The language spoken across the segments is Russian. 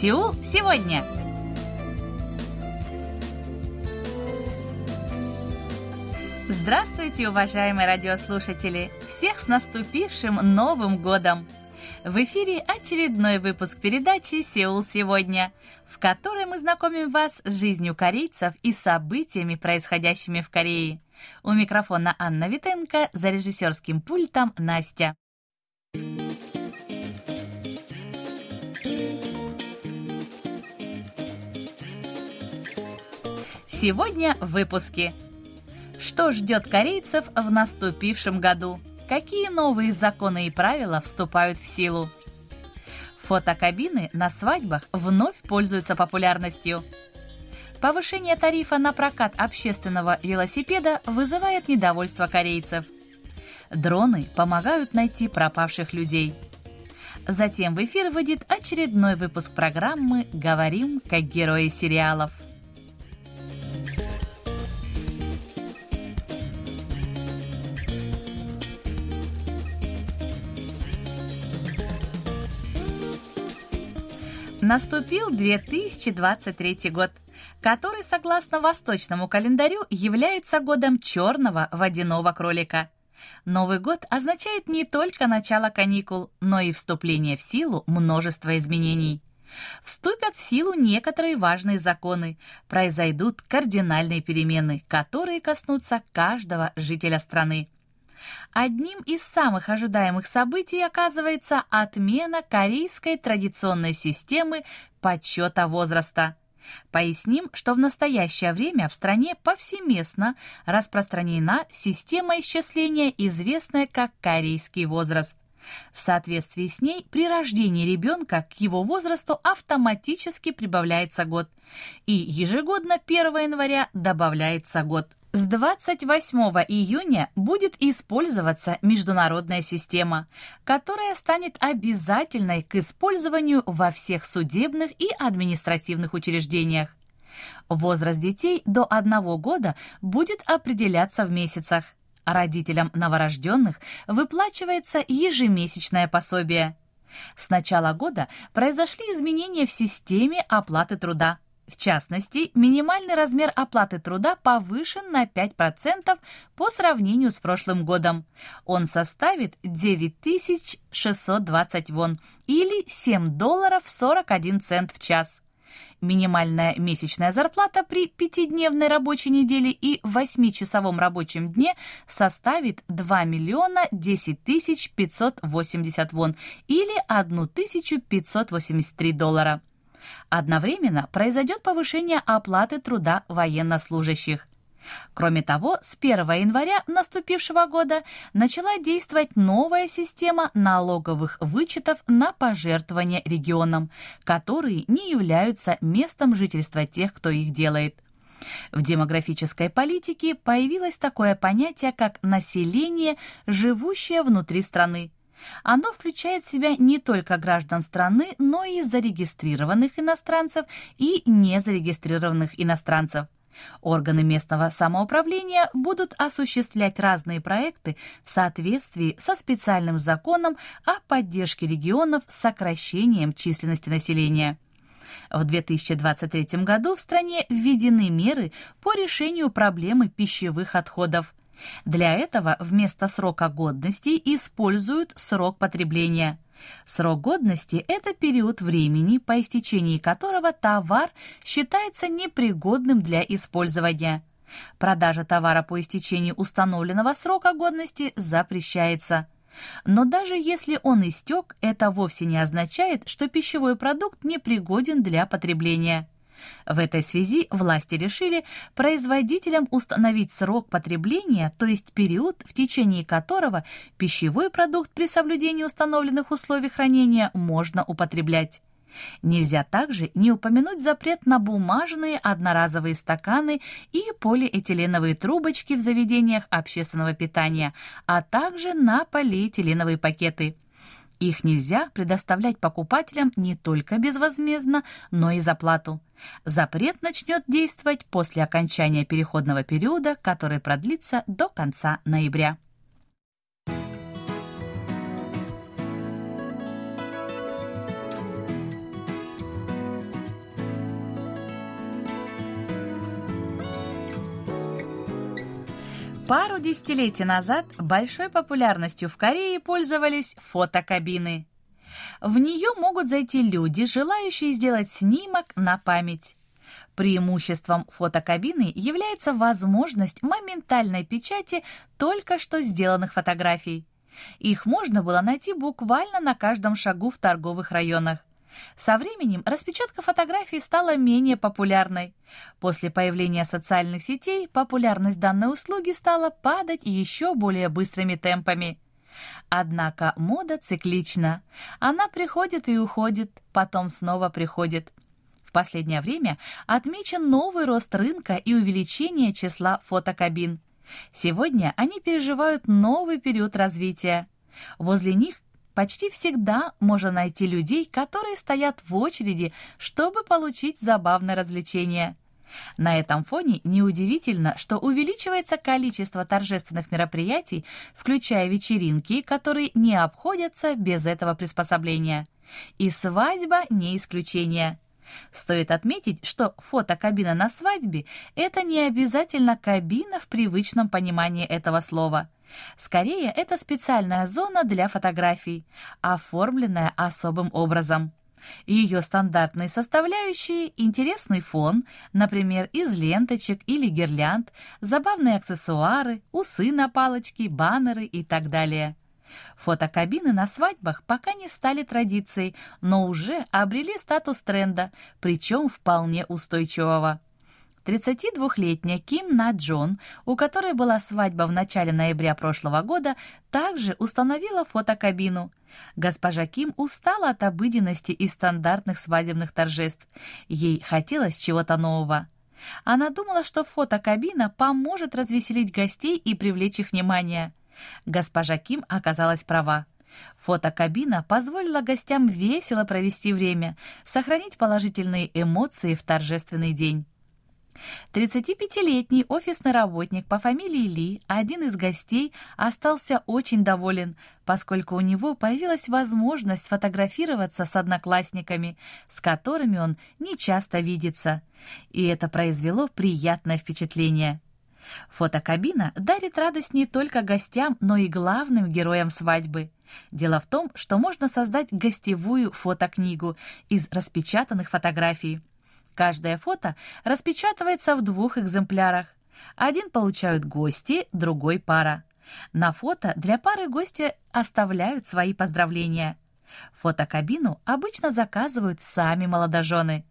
Сеул сегодня. Здравствуйте, уважаемые радиослушатели! Всех с наступившим Новым годом! В эфире очередной выпуск передачи «Сеул сегодня», в которой мы знакомим вас с жизнью корейцев и событиями, происходящими в Корее. У микрофона Анна Витенко, за режиссерским пультом Настя. Сегодня в выпуске. Что ждет корейцев в наступившем году? Какие новые законы и правила вступают в силу? Фотокабины на свадьбах вновь пользуются популярностью. Повышение тарифа на прокат общественного велосипеда вызывает недовольство корейцев. Дроны помогают найти пропавших людей. Затем в эфир выйдет очередной выпуск программы «Говорим как герои сериалов». Наступил 2023 год, который, согласно восточному календарю, является годом черного водяного кролика. Новый год означает не только начало каникул, но и вступление в силу множества изменений. Вступят в силу некоторые важные законы, произойдут кардинальные перемены, которые коснутся каждого жителя страны. Одним из самых ожидаемых событий оказывается отмена корейской традиционной системы подсчета возраста. Поясним, что в настоящее время в стране повсеместно распространена система исчисления, известная как корейский возраст. В соответствии с ней при рождении ребенка к его возрасту автоматически прибавляется год, и ежегодно 1 января добавляется год. С 28 июня будет использоваться международная система, которая станет обязательной к использованию во всех судебных и административных учреждениях. Возраст детей до одного года будет определяться в месяцах. Родителям новорожденных выплачивается ежемесячное пособие. С начала года произошли изменения в системе оплаты труда. В частности, минимальный размер оплаты труда повышен на 5% по сравнению с прошлым годом. Он составит 9620 вон или 7 долларов 41 цент в час. Минимальная месячная зарплата при пятидневной рабочей неделе и восьмичасовом рабочем дне составит 2 миллиона 10 тысяч 580 вон или 1583 доллара. Одновременно произойдет повышение оплаты труда военнослужащих. Кроме того, с 1 января наступившего года начала действовать новая система налоговых вычетов на пожертвования регионам, которые не являются местом жительства тех, кто их делает. В демографической политике появилось такое понятие, как население, живущее внутри страны. Оно включает в себя не только граждан страны, но и зарегистрированных иностранцев и незарегистрированных иностранцев. Органы местного самоуправления будут осуществлять разные проекты в соответствии со специальным законом о поддержке регионов с сокращением численности населения. В 2023 году в стране введены меры по решению проблемы пищевых отходов. Для этого вместо срока годности используют срок потребления. Срок годности – это период времени, по истечении которого товар считается непригодным для использования. Продажа товара по истечении установленного срока годности запрещается. Но даже если он истек, это вовсе не означает, что пищевой продукт непригоден для потребления. В этой связи власти решили производителям установить срок потребления, то есть период, в течение которого пищевой продукт при соблюдении установленных условий хранения можно употреблять. Нельзя также не упомянуть запрет на бумажные одноразовые стаканы и полиэтиленовые трубочки в заведениях общественного питания, а также на полиэтиленовые пакеты – их нельзя предоставлять покупателям не только безвозмездно, но и за плату. Запрет начнет действовать после окончания переходного периода, который продлится до конца ноября. Пару десятилетий назад большой популярностью в Корее пользовались фотокабины. В нее могут зайти люди, желающие сделать снимок на память. Преимуществом фотокабины является возможность моментальной печати только что сделанных фотографий. Их можно было найти буквально на каждом шагу в торговых районах. Со временем распечатка фотографий стала менее популярной. После появления социальных сетей популярность данной услуги стала падать еще более быстрыми темпами. Однако мода циклична. Она приходит и уходит, потом снова приходит. В последнее время отмечен новый рост рынка и увеличение числа фотокабин. Сегодня они переживают новый период развития. Возле них почти всегда можно найти людей, которые стоят в очереди, чтобы получить забавное развлечение. На этом фоне неудивительно, что увеличивается количество торжественных мероприятий, включая вечеринки, которые не обходятся без этого приспособления. И свадьба не исключение. Стоит отметить, что фотокабина на свадьбе – это не обязательно кабина в привычном понимании этого слова. Скорее, это специальная зона для фотографий, оформленная особым образом. Ее стандартные составляющие – интересный фон, например, из ленточек или гирлянд, забавные аксессуары, усы на палочке, баннеры и так далее. Фотокабины на свадьбах пока не стали традицией, но уже обрели статус тренда, причем вполне устойчивого. 32-летняя Ким На Джон, у которой была свадьба в начале ноября прошлого года, также установила фотокабину. Госпожа Ким устала от обыденности и стандартных свадебных торжеств. Ей хотелось чего-то нового. Она думала, что фотокабина поможет развеселить гостей и привлечь их внимание. Госпожа Ким оказалась права. Фотокабина позволила гостям весело провести время, сохранить положительные эмоции в торжественный день. 35-летний офисный работник по фамилии Ли, один из гостей, остался очень доволен, поскольку у него появилась возможность сфотографироваться с одноклассниками, с которыми он не часто видится. И это произвело приятное впечатление. Фотокабина дарит радость не только гостям, но и главным героям свадьбы. Дело в том, что можно создать гостевую фотокнигу из распечатанных фотографий. Каждое фото распечатывается в двух экземплярах. Один получают гости, другой пара. На фото для пары гости оставляют свои поздравления. Фотокабину обычно заказывают сами молодожены.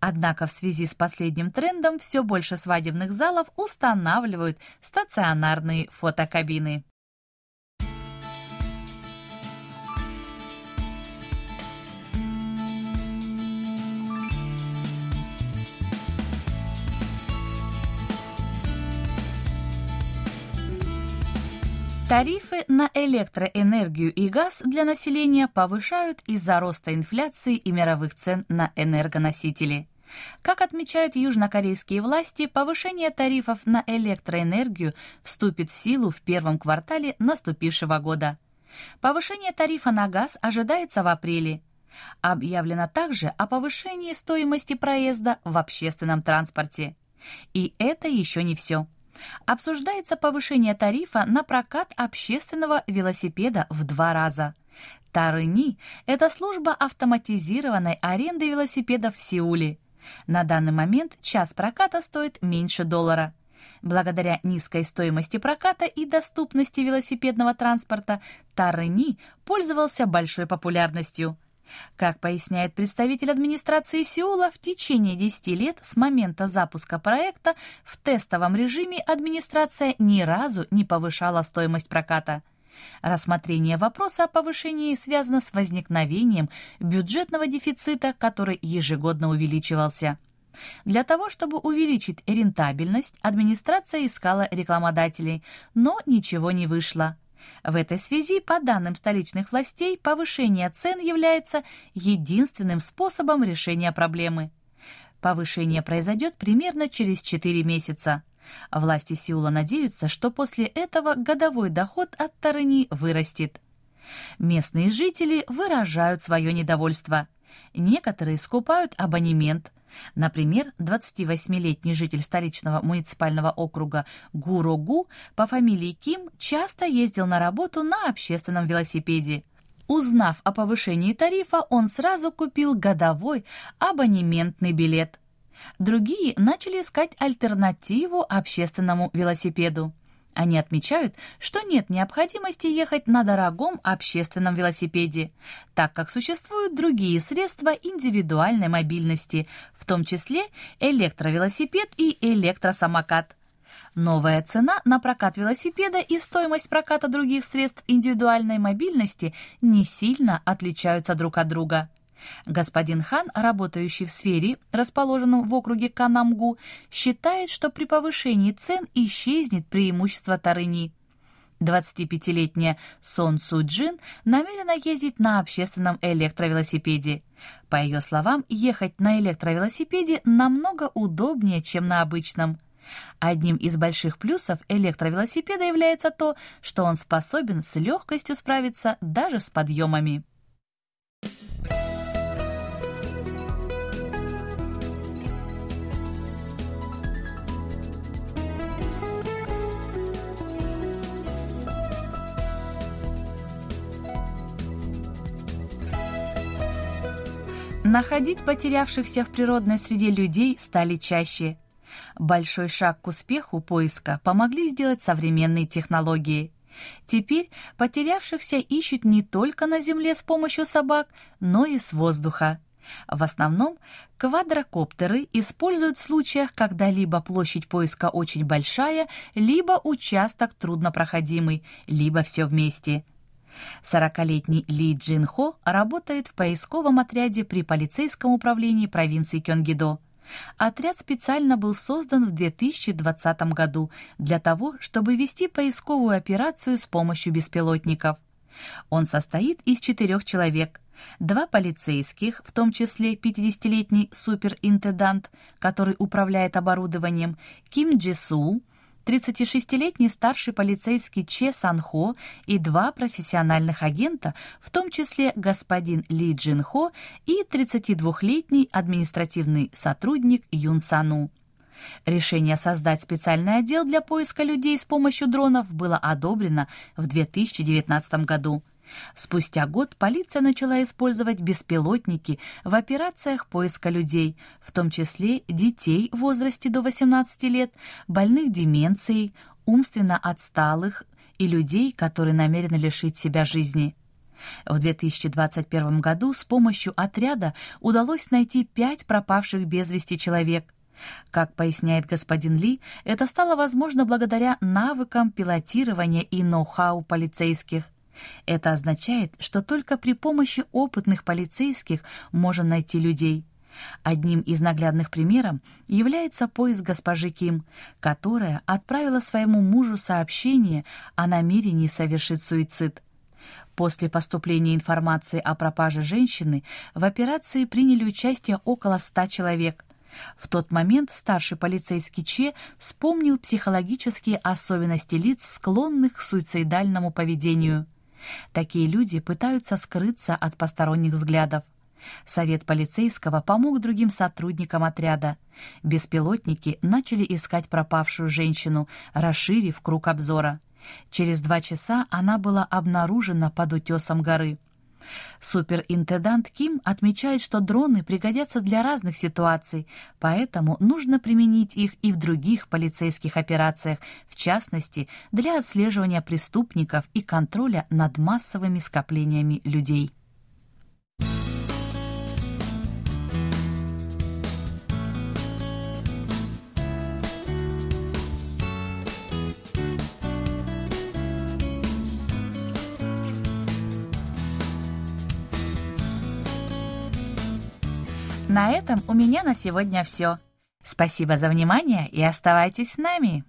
Однако в связи с последним трендом все больше свадебных залов устанавливают стационарные фотокабины. Тарифы на электроэнергию и газ для населения повышают из-за роста инфляции и мировых цен на энергоносители. Как отмечают южнокорейские власти, повышение тарифов на электроэнергию вступит в силу в первом квартале наступившего года. Повышение тарифа на газ ожидается в апреле. Объявлено также о повышении стоимости проезда в общественном транспорте. И это еще не все обсуждается повышение тарифа на прокат общественного велосипеда в два раза. Тарыни – это служба автоматизированной аренды велосипедов в Сеуле. На данный момент час проката стоит меньше доллара. Благодаря низкой стоимости проката и доступности велосипедного транспорта Тарыни пользовался большой популярностью – как поясняет представитель администрации Сеула, в течение 10 лет с момента запуска проекта в тестовом режиме администрация ни разу не повышала стоимость проката. Рассмотрение вопроса о повышении связано с возникновением бюджетного дефицита, который ежегодно увеличивался. Для того, чтобы увеличить рентабельность, администрация искала рекламодателей, но ничего не вышло. В этой связи, по данным столичных властей, повышение цен является единственным способом решения проблемы. Повышение произойдет примерно через 4 месяца. Власти Сеула надеются, что после этого годовой доход от Тарыни вырастет. Местные жители выражают свое недовольство. Некоторые скупают абонемент, Например, 28-летний житель столичного муниципального округа Гурогу по фамилии Ким часто ездил на работу на общественном велосипеде. Узнав о повышении тарифа, он сразу купил годовой абонементный билет. Другие начали искать альтернативу общественному велосипеду. Они отмечают, что нет необходимости ехать на дорогом общественном велосипеде, так как существуют другие средства индивидуальной мобильности, в том числе электровелосипед и электросамокат. Новая цена на прокат велосипеда и стоимость проката других средств индивидуальной мобильности не сильно отличаются друг от друга. Господин Хан, работающий в сфере, расположенном в округе Канамгу, считает, что при повышении цен исчезнет преимущество Тарыни. 25-летняя Сон Суджин намерена ездить на общественном электровелосипеде. По ее словам, ехать на электровелосипеде намного удобнее, чем на обычном. Одним из больших плюсов электровелосипеда является то, что он способен с легкостью справиться даже с подъемами. Находить потерявшихся в природной среде людей стали чаще. Большой шаг к успеху поиска помогли сделать современные технологии. Теперь потерявшихся ищут не только на земле с помощью собак, но и с воздуха. В основном квадрокоптеры используют в случаях, когда либо площадь поиска очень большая, либо участок труднопроходимый, либо все вместе – Сорокалетний Ли Джин Хо работает в поисковом отряде при полицейском управлении провинции Кёнгидо. Отряд специально был создан в 2020 году для того, чтобы вести поисковую операцию с помощью беспилотников. Он состоит из четырех человек. Два полицейских, в том числе 50-летний суперинтендант, который управляет оборудованием, Ким Джи Су, 36-летний старший полицейский Че Санхо и два профессиональных агента, в том числе господин Ли Джин Хо и 32-летний административный сотрудник Юн Сану. Решение создать специальный отдел для поиска людей с помощью дронов было одобрено в 2019 году. Спустя год полиция начала использовать беспилотники в операциях поиска людей, в том числе детей в возрасте до 18 лет, больных деменцией, умственно отсталых и людей, которые намерены лишить себя жизни. В 2021 году с помощью отряда удалось найти пять пропавших без вести человек. Как поясняет господин Ли, это стало возможно благодаря навыкам пилотирования и ноу-хау полицейских. Это означает, что только при помощи опытных полицейских можно найти людей. Одним из наглядных примеров является поиск госпожи Ким, которая отправила своему мужу сообщение о намерении совершить суицид. После поступления информации о пропаже женщины в операции приняли участие около ста человек. В тот момент старший полицейский Че вспомнил психологические особенности лиц, склонных к суицидальному поведению. Такие люди пытаются скрыться от посторонних взглядов. Совет полицейского помог другим сотрудникам отряда. Беспилотники начали искать пропавшую женщину, расширив круг обзора. Через два часа она была обнаружена под утесом горы. Суперинтендант Ким отмечает, что дроны пригодятся для разных ситуаций, поэтому нужно применить их и в других полицейских операциях, в частности, для отслеживания преступников и контроля над массовыми скоплениями людей. На этом у меня на сегодня все. Спасибо за внимание и оставайтесь с нами.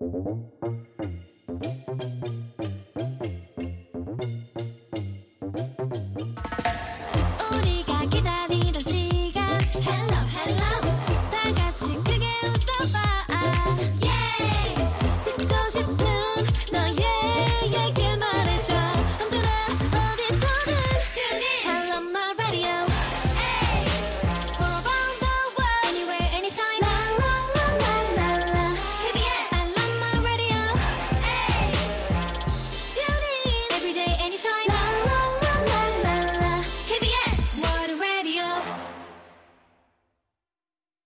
Thank you.